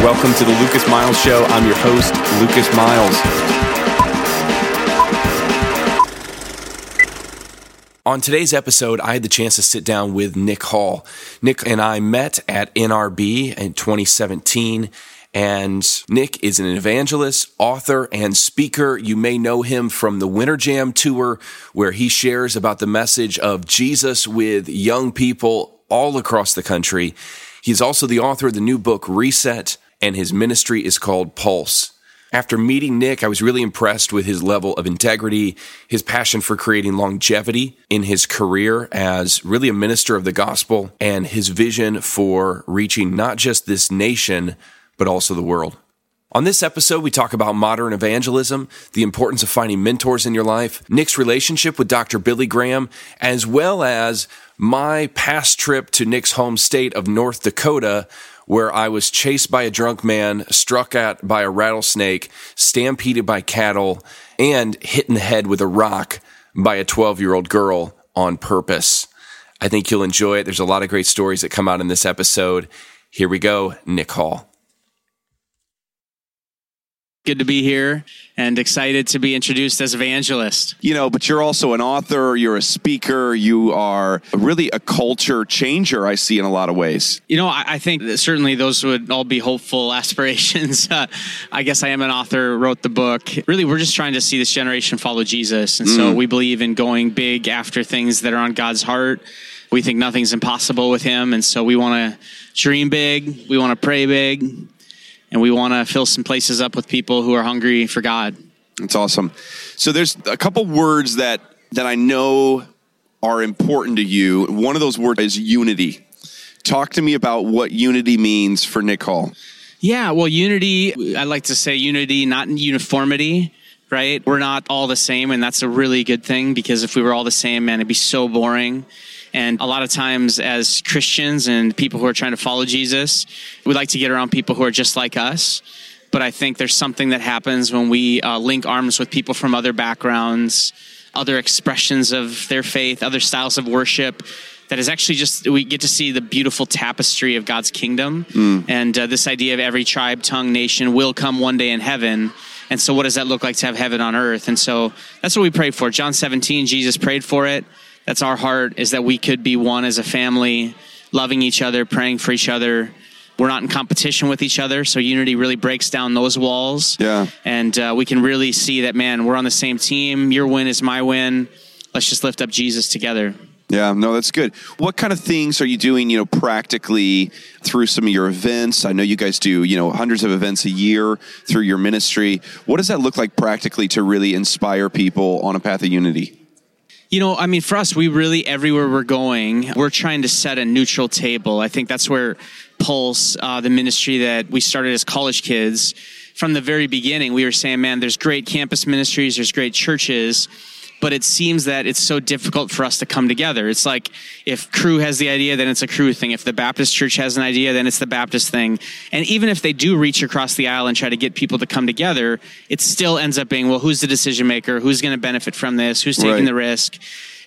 Welcome to the Lucas Miles Show. I'm your host, Lucas Miles. On today's episode, I had the chance to sit down with Nick Hall. Nick and I met at NRB in 2017. And Nick is an evangelist, author, and speaker. You may know him from the Winter Jam Tour, where he shares about the message of Jesus with young people all across the country. He's also the author of the new book, Reset, and his ministry is called Pulse. After meeting Nick, I was really impressed with his level of integrity, his passion for creating longevity in his career as really a minister of the gospel, and his vision for reaching not just this nation, but also the world. On this episode, we talk about modern evangelism, the importance of finding mentors in your life, Nick's relationship with Dr. Billy Graham, as well as my past trip to Nick's home state of North Dakota, where I was chased by a drunk man, struck at by a rattlesnake, stampeded by cattle, and hit in the head with a rock by a 12 year old girl on purpose. I think you'll enjoy it. There's a lot of great stories that come out in this episode. Here we go, Nick Hall. Good to be here and excited to be introduced as evangelist. You know, but you're also an author, you're a speaker, you are really a culture changer, I see in a lot of ways. You know, I, I think that certainly those would all be hopeful aspirations. Uh, I guess I am an author, wrote the book. Really, we're just trying to see this generation follow Jesus. And so we believe in going big after things that are on God's heart. We think nothing's impossible with Him. And so we want to dream big, we want to pray big and we want to fill some places up with people who are hungry for God. That's awesome. So there's a couple words that that I know are important to you. One of those words is unity. Talk to me about what unity means for Nick Hall. Yeah, well, unity, I like to say unity, not uniformity, right? We're not all the same, and that's a really good thing because if we were all the same, man, it'd be so boring. And a lot of times, as Christians and people who are trying to follow Jesus, we like to get around people who are just like us. But I think there's something that happens when we uh, link arms with people from other backgrounds, other expressions of their faith, other styles of worship. That is actually just, we get to see the beautiful tapestry of God's kingdom. And uh, this idea of every tribe, tongue, nation will come one day in heaven. And so, what does that look like to have heaven on earth? And so, that's what we pray for. John 17, Jesus prayed for it that's our heart is that we could be one as a family loving each other praying for each other we're not in competition with each other so unity really breaks down those walls Yeah. and uh, we can really see that man we're on the same team your win is my win let's just lift up jesus together Yeah, no, that's good. What kind of things are you doing, you know, practically through some of your events? I know you guys do, you know, hundreds of events a year through your ministry. What does that look like practically to really inspire people on a path of unity? You know, I mean, for us, we really, everywhere we're going, we're trying to set a neutral table. I think that's where Pulse, uh, the ministry that we started as college kids, from the very beginning, we were saying, man, there's great campus ministries, there's great churches, but it seems that it's so difficult for us to come together. It's like if Cru has the idea, then it's a Cru thing. If the Baptist church has an idea, then it's the Baptist thing. And even if they do reach across the aisle and try to get people to come together, it still ends up being, well, who's the decision maker? Who's going to benefit from this? Who's taking Right. the risk?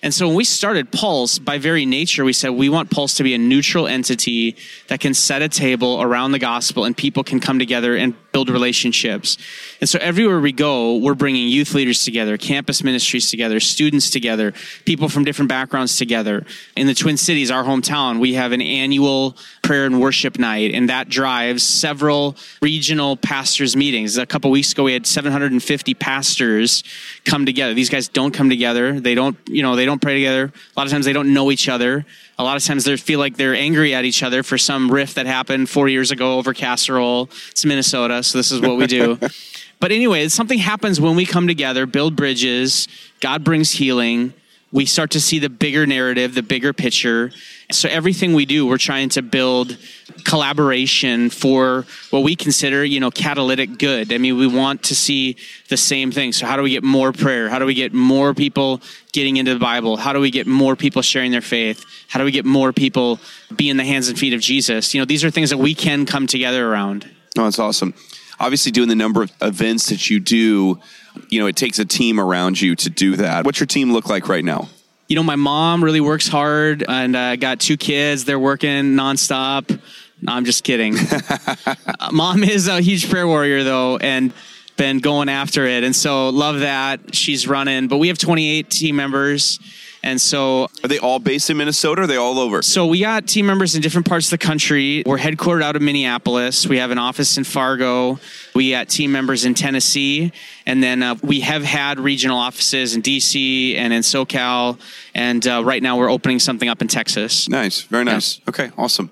And so when we started Pulse, by very nature, we said we want Pulse to be a neutral entity that can set a table around the gospel and people can come together and build relationships. And so everywhere we go, we're bringing youth leaders together, campus ministries together, students together, people from different backgrounds together. In the Twin Cities, our hometown, we have an annual prayer and worship night, and that drives several regional pastors' meetings. A couple weeks ago, we had 750 pastors come together. These guys don't come together. They don't, you know, they don't pray together. A lot of times they don't know each other. A lot of times they feel like they're angry at each other for some riff that happened four years ago over casserole. It's Minnesota, so this is what we do. but anyway, something happens when we come together, build bridges. God brings healing. We start to see the bigger narrative, the bigger picture. So everything we do, we're trying to build collaboration for what we consider, you know, catalytic good. I mean, we want to see the same thing. So how do we get more prayer? How do we get more people getting into the Bible? How do we get more people sharing their faith? How do we get more people being the hands and feet of Jesus? You know, these are things that we can come together around. Oh, that's awesome. Obviously, doing the number of events that you do, you know, it takes a team around you to do that. What's your team look like right now? You know, my mom really works hard, and I uh, got two kids. They're working nonstop. No, I'm just kidding. uh, mom is a huge prayer warrior, though, and been going after it. And so, love that. She's running. But we have 28 team members. And so, are they all based in Minnesota? Or are they all over? So we got team members in different parts of the country. We're headquartered out of Minneapolis. We have an office in Fargo. We got team members in Tennessee, and then uh, we have had regional offices in DC and in SoCal. And uh, right now, we're opening something up in Texas. Nice, very nice. Yeah. Okay, awesome.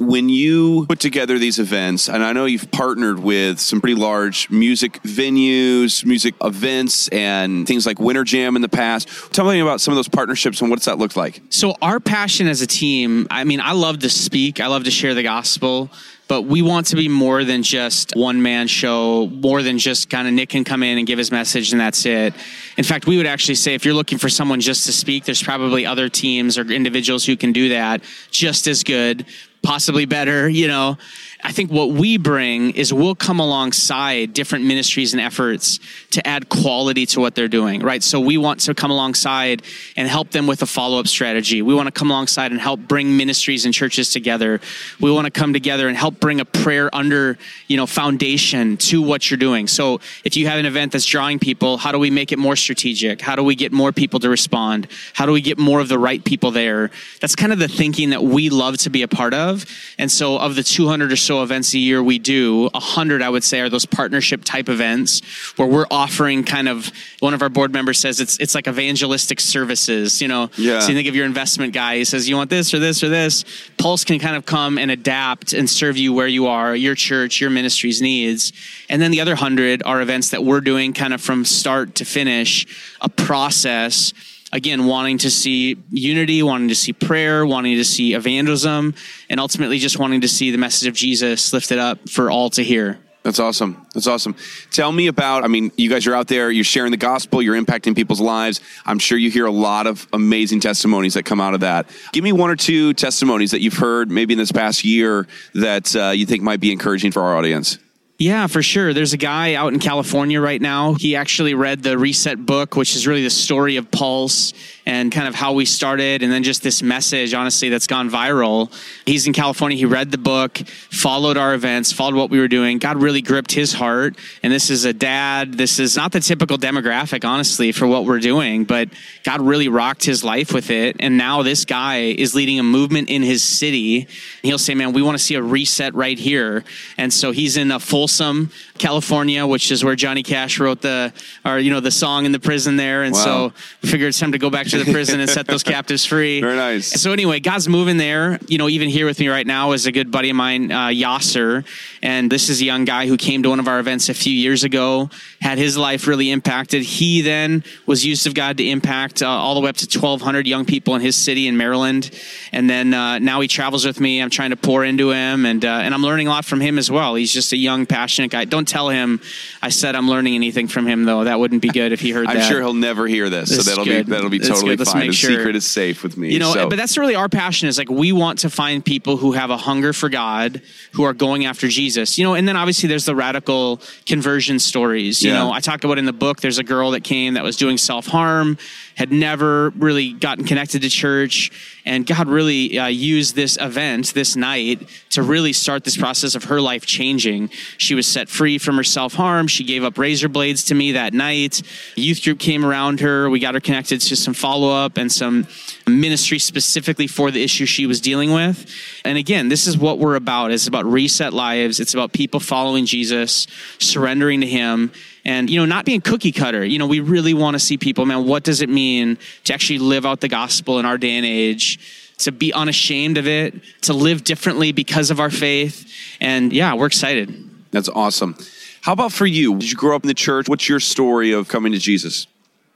When you put together these events, and I know you've partnered with some pretty large music venues, music events, and things like Winter Jam in the past. Tell me about some of those partnerships and what's that look like? So, our passion as a team, I mean, I love to speak, I love to share the gospel but we want to be more than just one man show, more than just kind of Nick can come in and give his message and that's it. In fact, we would actually say if you're looking for someone just to speak, there's probably other teams or individuals who can do that just as good possibly better, you know. I think what we bring is we'll come alongside different ministries and efforts to add quality to what they're doing, right? So we want to come alongside and help them with a follow up strategy. We want to come alongside and help bring ministries and churches together. We want to come together and help bring a prayer under, you know, foundation to what you're doing. So if you have an event that's drawing people, how do we make it more strategic? How do we get more people to respond? How do we get more of the right people there? That's kind of the thinking that we love to be a part of. And so of the 200 or so events a year we do, a hundred I would say are those partnership type events where we're offering kind of one of our board members says it's it's like evangelistic services. You know, yeah. so you think of your investment guy. He says you want this or this or this. Pulse can kind of come and adapt and serve you where you are, your church, your ministry's needs. And then the other hundred are events that we're doing kind of from start to finish, a process again, wanting to see unity, wanting to see prayer, wanting to see evangelism, and ultimately just wanting to see the message of Jesus lifted up for all to hear. That's awesome. That's awesome. Tell me about, I mean, you guys are out there, you're sharing the gospel, you're impacting people's lives. I'm sure you hear a lot of amazing testimonies that come out of that. Give me one or two testimonies that you've heard maybe in this past year that uh, you think might be encouraging for our audience. Yeah, for sure. There's a guy out in California right now. He actually read the Reset book, which is really the story of Pulse and kind of how we started and then just this message, honestly, that's gone viral. He's in California. He read the book, followed our events, followed what we were doing. God really gripped his heart. And this is a dad. This is not the typical demographic, honestly, for what we're doing, but God really rocked his life with it. And now this guy is leading a movement in his city. He'll say, man, we want to see a reset right here. And so he's in a Folsom, California, which is where Johnny Cash wrote the, or, you know, the song in the prison there. And wow. so we figured it's time to go back to the prison and set those captives free. Very nice. So anyway, God's moving there. You know, even here with me right now is a good buddy of mine, uh, Yasser, and this is a young guy who came to one of our events a few years ago, had his life really impacted. He then was used of God to impact uh, all the way up to 1,200 young people in his city in Maryland, and then uh, now he travels with me. I'm trying to pour into him, and uh, and I'm learning a lot from him as well. He's just a young, passionate guy. Don't tell him I said I'm learning anything from him, though. That wouldn't be good if he heard I'm that. I'm sure he'll never hear this, this so that'll be that'll be totally Let's fine. The sure. secret is safe with me. You know, so. but that's really our passion. Is like we want to find people who have a hunger for God, who are going after Jesus. You know, and then obviously there's the radical conversion stories. You yeah. know, I talked about in the book. There's a girl that came that was doing self harm had never really gotten connected to church. And God really uh, used this event, this night, to really start this process of her life changing. She was set free from her self harm. She gave up razor blades to me that night. A youth group came around her. We got her connected to some follow up and some ministry specifically for the issue she was dealing with. And again, this is what we're about. It's about reset lives. It's about people following Jesus, surrendering to him and you know not being cookie cutter. You know we really want to see people man what does it mean to actually live out the gospel in our day and age to be unashamed of it to live differently because of our faith? And yeah we're excited. That's awesome. How about for you? Did you grow up in the church? What's your story of coming to jesus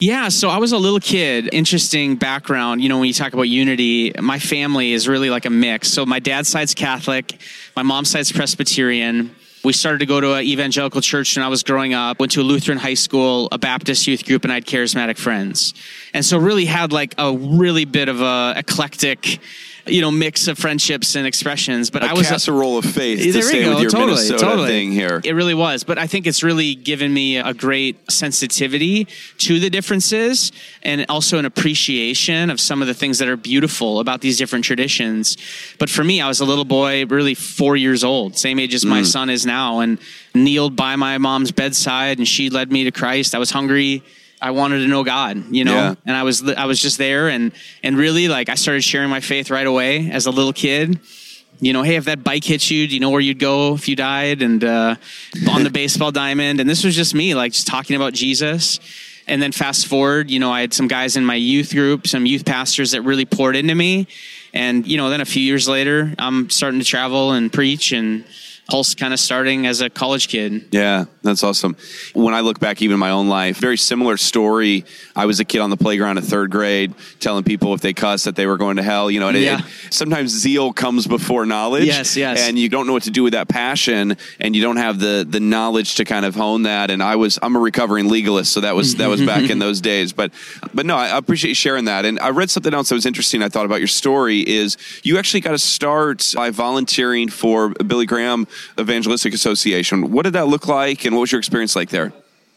yeah, so I was a little kid. Interesting background. You know, when you talk about unity, my family is really like a mix. So my dad's side's Catholic, my mom's side's Presbyterian. We started to go to an evangelical church when I was growing up, went to a Lutheran high school, a Baptist youth group, and I had charismatic friends. And so really had like a really bit of a eclectic you know mix of friendships and expressions. But A I was a casserole of faith to stay go. with your totally, Minnesota totally. thing here. It really was, but I think it's really given me a great sensitivity to the differences and also an appreciation of some of the things that are beautiful about these different traditions. But for me, I was a little boy, really four years old, same age as Mm. my son is now, and kneeled by my mom's bedside, and she led me to Christ. I was hungry. I wanted to know God, you know, Yeah. and I was I was just there, and and really like I started sharing my faith right away as a little kid you know, hey, if that bike hit you, do you know where you'd go if you died? And uh, on the baseball diamond. And this was just me, like just talking about Jesus. And then fast forward, you know, I had some guys in my youth group, some youth pastors that really poured into me. And, you know, then a few years later, I'm starting to travel and preach and Pulse kind of starting as a college kid. Yeah, that's awesome. When I look back, even my own life, very similar story. I was a kid on the playground in third grade, telling people if they cuss that they were going to hell. You know, and it- it- sometimes zeal comes before knowledge. Yes, yes. And you don't know what to do with that passion, and you don't have the the knowledge to kind of hone that. And I was I'm a recovering legalist, so that was that was back in those days. But but no, I appreciate you sharing that. And I read something else that was interesting. I thought about your story is you actually got to start by volunteering for Billy Graham Evangelistic Association. What did that look like, and what was your experience like there?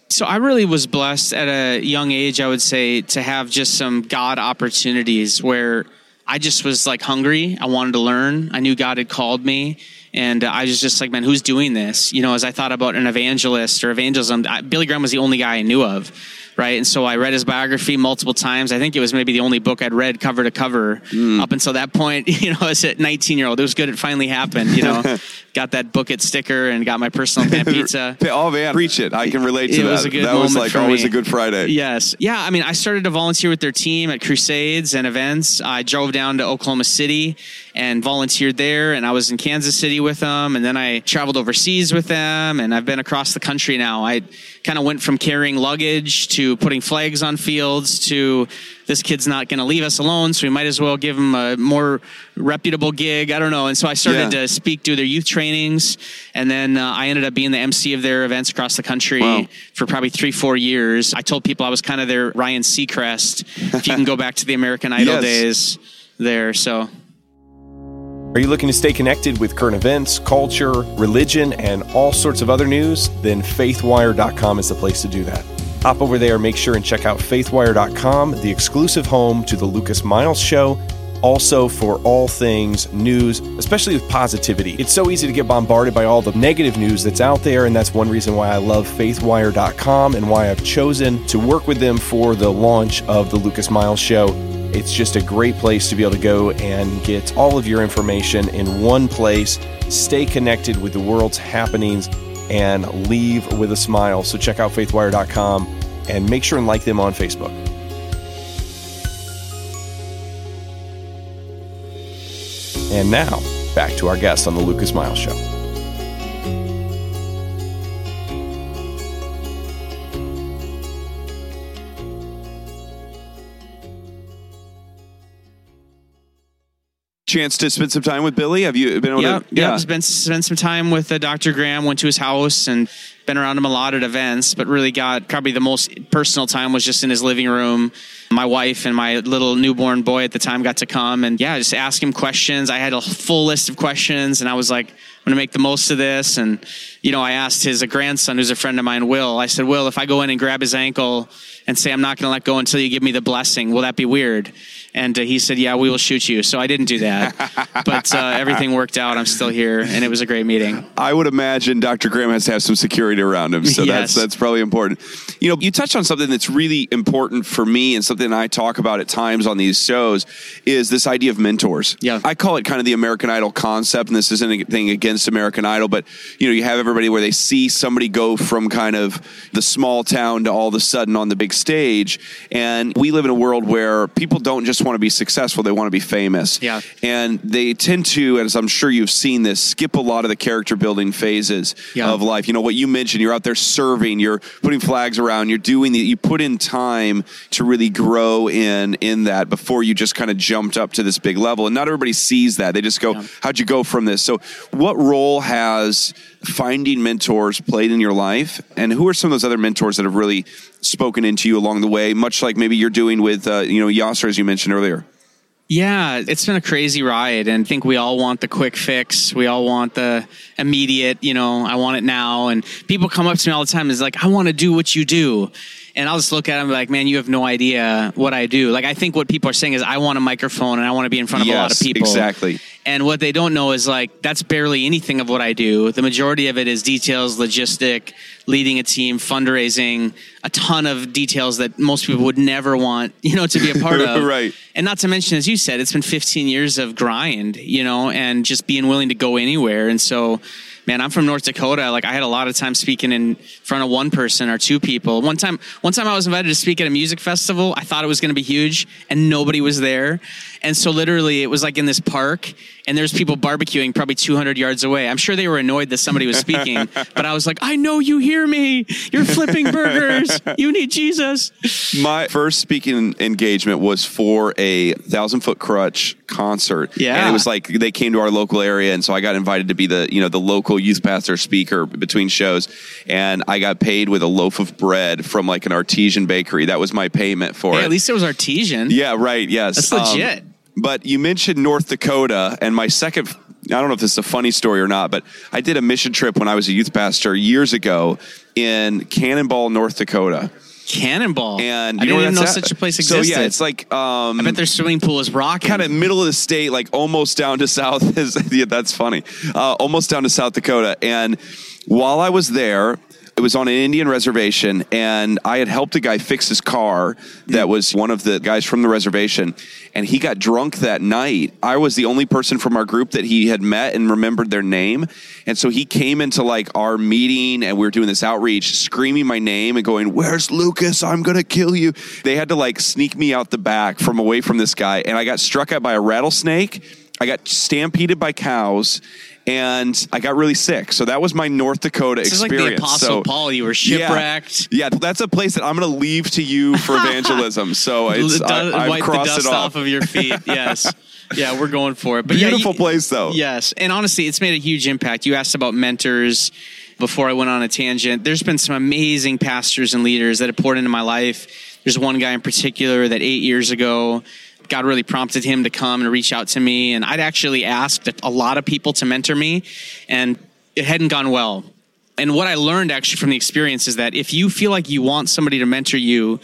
So I really was blessed at a young age, I would say, to have just some God opportunities where I just was like hungry. I wanted to learn. I knew God had called me. And I was just like, man, who's doing this? You know, as I thought about an evangelist or evangelism, Billy Graham was the only guy I knew of. Right. And so I read his biography multiple times. I think it was maybe the only book I'd read cover to cover hmm. up until that point. You know, as a 19 year old, it was good. It finally happened. You know, got that book it sticker and got my personal pan pizza. Oh man, preach it! I can relate to It that. was a good that was like for always me. a good Friday. Yes. Yeah. I mean, I started to volunteer with their team at crusades and events. I drove down to Oklahoma City and volunteered there, and I was in Kansas City with them, and then I traveled overseas with them, and I've been across the country now. I kind of went from carrying luggage to putting flags on fields to this kid's not going to leave us alone, so we might as well give him a more reputable gig. I don't know. And so I started Yeah. to speak to their youth trainings, and then uh, I ended up being the MC of their events across the country Wow. for probably three, four years. I told people I was kind of their Ryan Seacrest, if you can go back to the American Idol Yes. days there. So Are you looking to stay connected with current events, culture, religion, and all sorts of other news? Then faithwire.com is the place to do that. Hop over there, make sure and check out faithwire.com, the exclusive home to the Lucas Miles Show. Also, for all things news, especially with positivity. It's so easy to get bombarded by all the negative news that's out there, and that's one reason why I love faithwire.com and why I've chosen to work with them for the launch of the Lucas Miles Show. It's just a great place to be able to go and get all of your information in one place, stay connected with the world's happenings, and leave with a smile. So check out faithwire.com and make sure and like them on Facebook. And now, back to our guest on the Lucas Miles Show. Chance to spend some time with Billy. Have you been able yeah, to? yeah. Spent spent some time with uh, Dr. Graham. Went to his house and been around him a lot at events. But really got probably the most personal time was just in his living room. My wife and my little newborn boy at the time got to come and yeah, just ask him questions. I had a full list of questions and I was like, I'm gonna make the most of this. And you know, I asked his grandson, who's a friend of mine, Will. I said, Will, if I go in and grab his ankle and say I'm not gonna let go until you give me the blessing, will that be weird? And uh, he said, "Yeah, we will shoot you." So I didn't do that, but uh, everything worked out. I'm still here, and it was a great meeting. I would imagine Dr. Graham has to have some security around him, so that's that's probably important. You know, you touched on something that's really important for me, and something I talk about at times on these shows is this idea of mentors. Yeah. I call it kind of the American Idol concept, and this isn't anything against American Idol, but you know, you have everybody where they see somebody go from kind of the small town to all of a sudden on the big stage, and we live in a world where people don't just want to be successful; they want to be famous. Yeah. and they tend to, as I'm sure you've seen this, skip a lot of the character building phases Yeah. of life. You know what you mentioned, you're out there serving, you're putting flags around, you're doing the you put in time to really grow in in that before you just kind of jumped up to this big level. And not everybody sees that. They just go, How'd you go from this? So what role has finding mentors played in your life? And who are some of those other mentors that have really spoken into you along the way, much like maybe you're doing with uh, you know Yasser as you mentioned earlier? Yeah, it's been a crazy ride, and I think we all want the quick fix. We all want the immediate, you know, I want it now. And people come up to me all the time is like, I want to do what you do. And I'll just look at them like, man, you have no idea what I do. Like, I think what people are saying is, I want a microphone and I want to be in front of a lot of people. exactly. And what they don't know is like that's barely anything of what I do. The majority of it is details, logistic, leading a team, fundraising, a ton of details that most people would never want, you know, to be a part of. Right. And not to mention, as you said, it's been 15 years of grind, you know, and just being willing to go anywhere. And so, man, I'm from North Dakota. Like I had a lot of time speaking in front of one person or two people. One time, one time I was invited to speak at a music festival. I thought it was going to be huge and nobody was there. And so literally it was like in this park and there's people barbecuing probably 200 yards away. I'm sure they were annoyed that somebody was speaking, but I was like, I know you hear me. You're flipping burgers. You need Jesus. My first speaking engagement was for a Thousand Foot Krutch concert. Yeah. And it was like they came to our local area and so I got invited to be the, you know, the local youth pastor speaker between shows. And I got paid with a loaf of bread from like an artesian bakery. That was my payment for Hey, it. at least it was artesian. Yeah, right. Yes. That's um, legit. But you mentioned North Dakota, and my second, I don't know if this is a funny story or not, but I did a mission trip when I was a youth pastor years ago in Cannonball, North Dakota. Cannonball. And I didn't even know at? such a place existed. So yeah, it's like um, I bet their swimming pool is rocking. kind of middle of the state, like almost down to South. Is, yeah, that's funny. Uh, almost down to South Dakota. And while I was there, it was on an Indian reservation, and I had helped a guy fix his car that was one of the guys from the reservation, and he got drunk that night. I was the only person from our group that he had met and remembered their name, and so he came into like our meeting, and we were doing this outreach, screaming my name and going, "Where's Lucas? I'm gonna kill you!" They had to like sneak me out the back from away from this guy, and I got struck at by a rattlesnake. I got stampeded by cows. And I got really sick, so that was my North Dakota This is like experience. the Apostle so, Paul. You were shipwrecked. Yeah, that's a place that I'm going to leave to you for evangelism. So it's, Du- I, I've wipe the crossed dust it off off. of your feet. Yes. Yeah, we're going for it. But yeah, Beautiful you- place, though. Yes, and honestly, it's made a huge impact. You asked about mentors before I went on a tangent. There's been some amazing pastors and leaders that have poured into my life. There's one guy in particular that eight years ago, God really prompted him to come and reach out to me, and I'd actually asked a lot of people to mentor me, and it hadn't gone well. And what I learned actually from the experience is that if you feel like you want somebody to mentor you,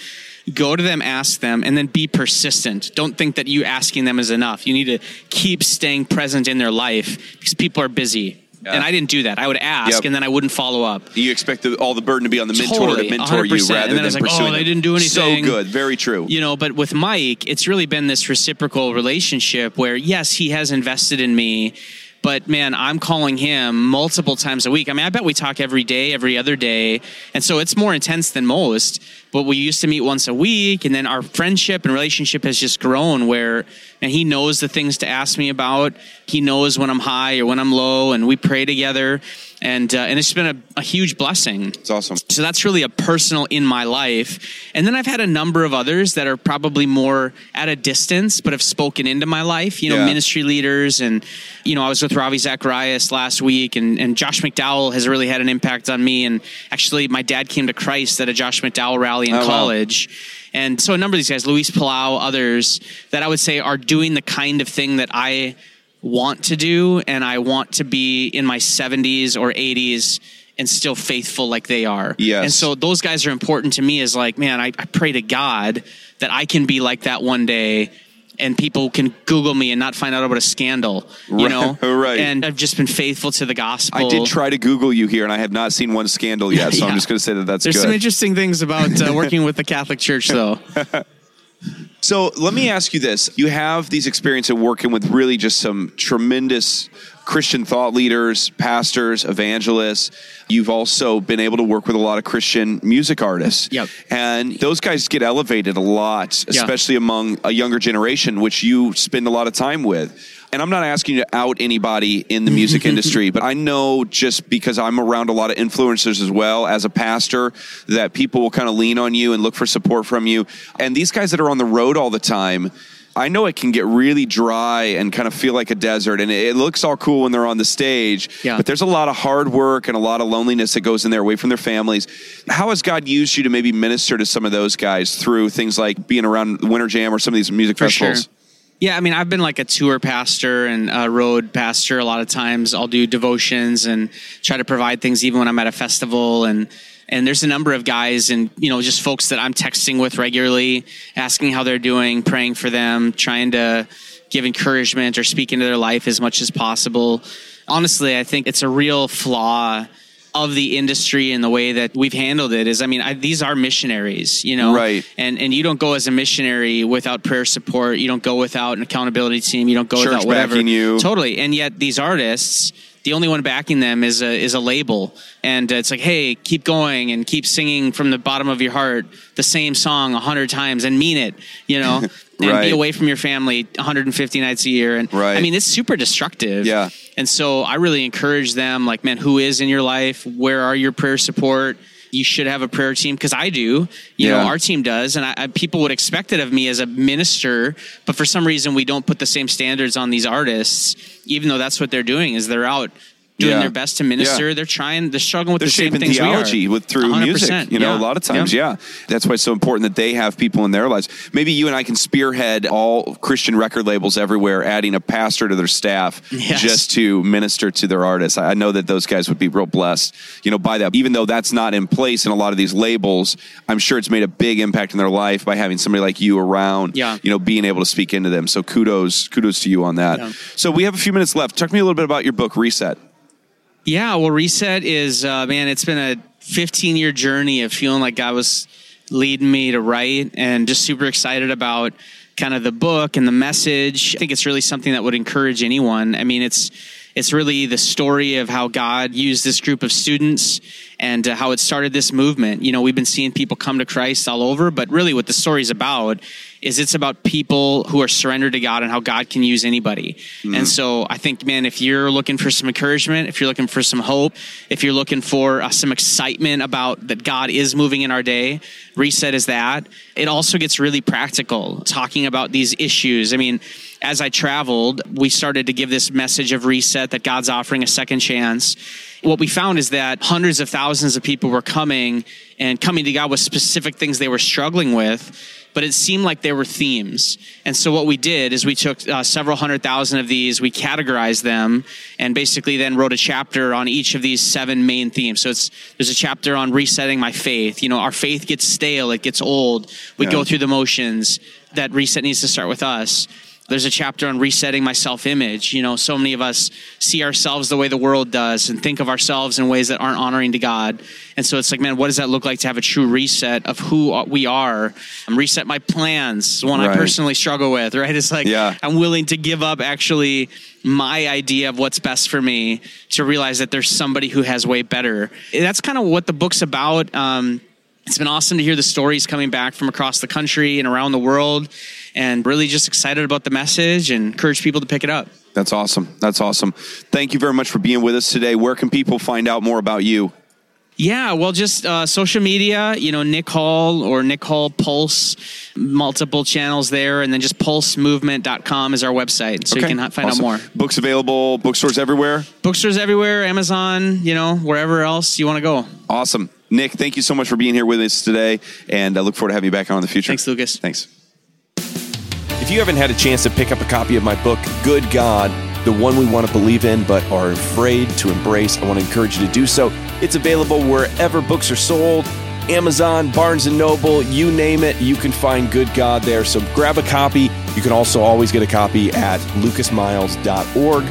go to them, ask them, and then be persistent. Don't think that you asking them is enough. You need to keep staying present in their life because people are busy. And I didn't do that. I would ask Yep. and then I wouldn't follow up. You expect the, all the burden to be on the mentor Totally, to mentor you 100%. rather And then than was like, oh, pursuing they didn't do anything. So good, very true. You know, but with Mike, it's really been this reciprocal relationship where, yes, he has invested in me, but man, I'm calling him multiple times a week. I mean, I bet we talk every day, every other day. And so it's more intense than most. But we used to meet once a week, and then our friendship and relationship has just grown where and he knows the things to ask me about. He knows when I'm high or when I'm low, and we pray together. And, uh, and it's been a, a huge blessing. It's awesome. So that's really a personal in my life. And then I've had a number of others that are probably more at a distance, but have spoken into my life, you know, Yeah. ministry leaders. And, you know, I was with Ravi Zacharias last week, and, and Josh McDowell has really had an impact on me. And actually, my dad came to Christ at a Josh McDowell rally in Oh, wow. college. And so a number of these guys, Luis Palau, others, that I would say are doing the kind of thing that I want to do and I want to be in my 70s or 80s and still faithful like they are. Yes. And so those guys are important to me as like, man, I, I pray to God that I can be like that one day and people can Google me and not find out about a scandal, you know? Right. And I've just been faithful to the gospel. I did try to Google you here, and I have not seen one scandal yet. So I'm just going to say that that's There's good. some interesting things about uh, working with the Catholic Church, though. So let me ask you this. You have these experiences of working with really just some tremendous Christian thought leaders, pastors, evangelists. You've also been able to work with a lot of Christian music artists. Yep. And those guys get elevated a lot, Yeah. especially among a younger generation, which you spend a lot of time with. And I'm not asking you to out anybody in the music industry, but I know just because I'm around a lot of influencers as well as a pastor that people will kind of lean on you and look for support from you. And these guys that are on the road all the time, I know it can get really dry and kind of feel like a desert. And it looks all cool when they're on the stage, Yeah. but there's a lot of hard work and a lot of loneliness that goes in there away from their families. How has God used you to maybe minister to some of those guys through things like being around Winter Jam or some of these music For festivals? sure. Yeah, I mean, I've been like a tour pastor and a road pastor. A lot of times, I'll do devotions and try to provide things, even when I'm at a festival. And and there's a number of guys and you know just folks that I'm texting with regularly, asking how they're doing, praying for them, trying to give encouragement or speak into their life as much as possible. Honestly, I think it's a real flaw of the industry and the way that we've handled it is I mean I, these are missionaries you know? Right. and and you don't go as a missionary without prayer support. You don't go without an accountability team. You don't go Church without whatever. backing you. totally. And yet these artists the only one backing them is a is a label. And it's like hey keep going and keep singing from the bottom of your heart the same song a hundred times and mean it you know and Right. be away from your family 150 nights a year and Right. I mean it's super destructive Yeah. and so I really encourage them, like, man, who is in your life? Where are your prayer support? You should have a prayer team because I do. You Yeah. know, our team does, and I, I, people would expect it of me as a minister. But for some reason, we don't put the same standards on these artists, even though that's what they're doing. Is they're out doing Yeah. their best to minister. Yeah. They're trying. They're struggling with they're the same shaping things theology we are. with through 100%, music. You know, yeah. a lot of times, yeah. That's why it's so important that they have people in their lives. Maybe you and I can spearhead all Christian record labels everywhere, adding a pastor to their staff Yes. just to minister to their artists. I know that those guys would be real blessed, you know, by that. Even though that's not in place in a lot of these labels, I'm sure it's made a big impact in their life by having somebody like you around. Yeah. you know, being able to speak into them. So kudos, kudos to you on that. So we have a few minutes left. Talk to me a little bit about your book, Reset. Yeah, well, Reset is, uh, man, it's been a 15 year journey of feeling like God was leading me to write and just super excited about kind of the book and the message. I think it's really something that would encourage anyone. I mean, it's, it's really the story of how God used this group of students and uh, how it started this movement. You know, we've been seeing people come to Christ all over, but really what the story's about is it's about people who are surrendered to God and how God can use anybody. And so I think, man, if you're looking for some encouragement, if you're looking for some hope, if you're looking for uh, some excitement about that God is moving in our day, Reset is that. It also gets really practical, talking about these issues. I mean, as I traveled, we started to give this message of reset that God's offering a second chance. What we found is that hundreds of thousands of people were coming and coming to God with specific things they were struggling with, but it seemed like there were themes. And so what we did is we took uh, several hundred thousand of these, we categorized them, and basically then wrote a chapter on each of these seven main themes. So it's there's a chapter on resetting my faith. You know, our faith gets stale, it gets old. We Yeah. go through the motions. That reset needs to start with us. There's a chapter on resetting my self image. You know, so many of us see ourselves the way the world does and think of ourselves in ways that aren't honoring to God. And so it's like, man, what does that look like to have a true reset of who we are? Um, reset my plans, one I personally struggle with, right? It's like, Yeah. I'm willing to give up actually my idea of what's best for me to realize that there's somebody who has way better. That's kind of what the book's about. Um, it's been awesome to hear the stories coming back from across the country and around the world, and really just excited about the message and encourage people to pick it up. That's awesome. That's awesome. Thank you very much for being with us today. Where can people find out more about you? Yeah, well, just uh, social media, you know, Nick Hall or Nick Hall Pulse, multiple channels there, and then just pulsemovement.com is our website. So you can find Awesome. out more. Books available, bookstores everywhere. Bookstores everywhere, Amazon, you know, wherever else you want to go. Awesome. Nick, thank you so much for being here with us today, and I look forward to having you back on in the future. Thanks, Lucas. Thanks. If you haven't had a chance to pick up a copy of my book, Good God, the one we want to believe in but are afraid to embrace, I want to encourage you to do so. It's available wherever books are sold. Amazon, Barnes and Noble, you name it, you can find Good God there. So grab a copy. You can also always get a copy at lucasmiles.org.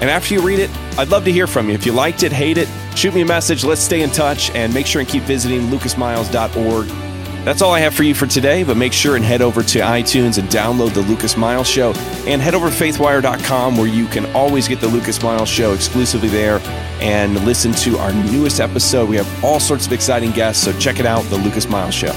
And after you read it, I'd love to hear from you. If you liked it, hate it, shoot me a message. Let's stay in touch and make sure and keep visiting lucasmiles.org. That's all I have for you for today, but make sure and head over to iTunes and download the Lucas Miles Show and head over to faithwire.com where you can always get the Lucas Miles Show exclusively there and listen to our newest episode. We have all sorts of exciting guests, so check it out, the Lucas Miles Show.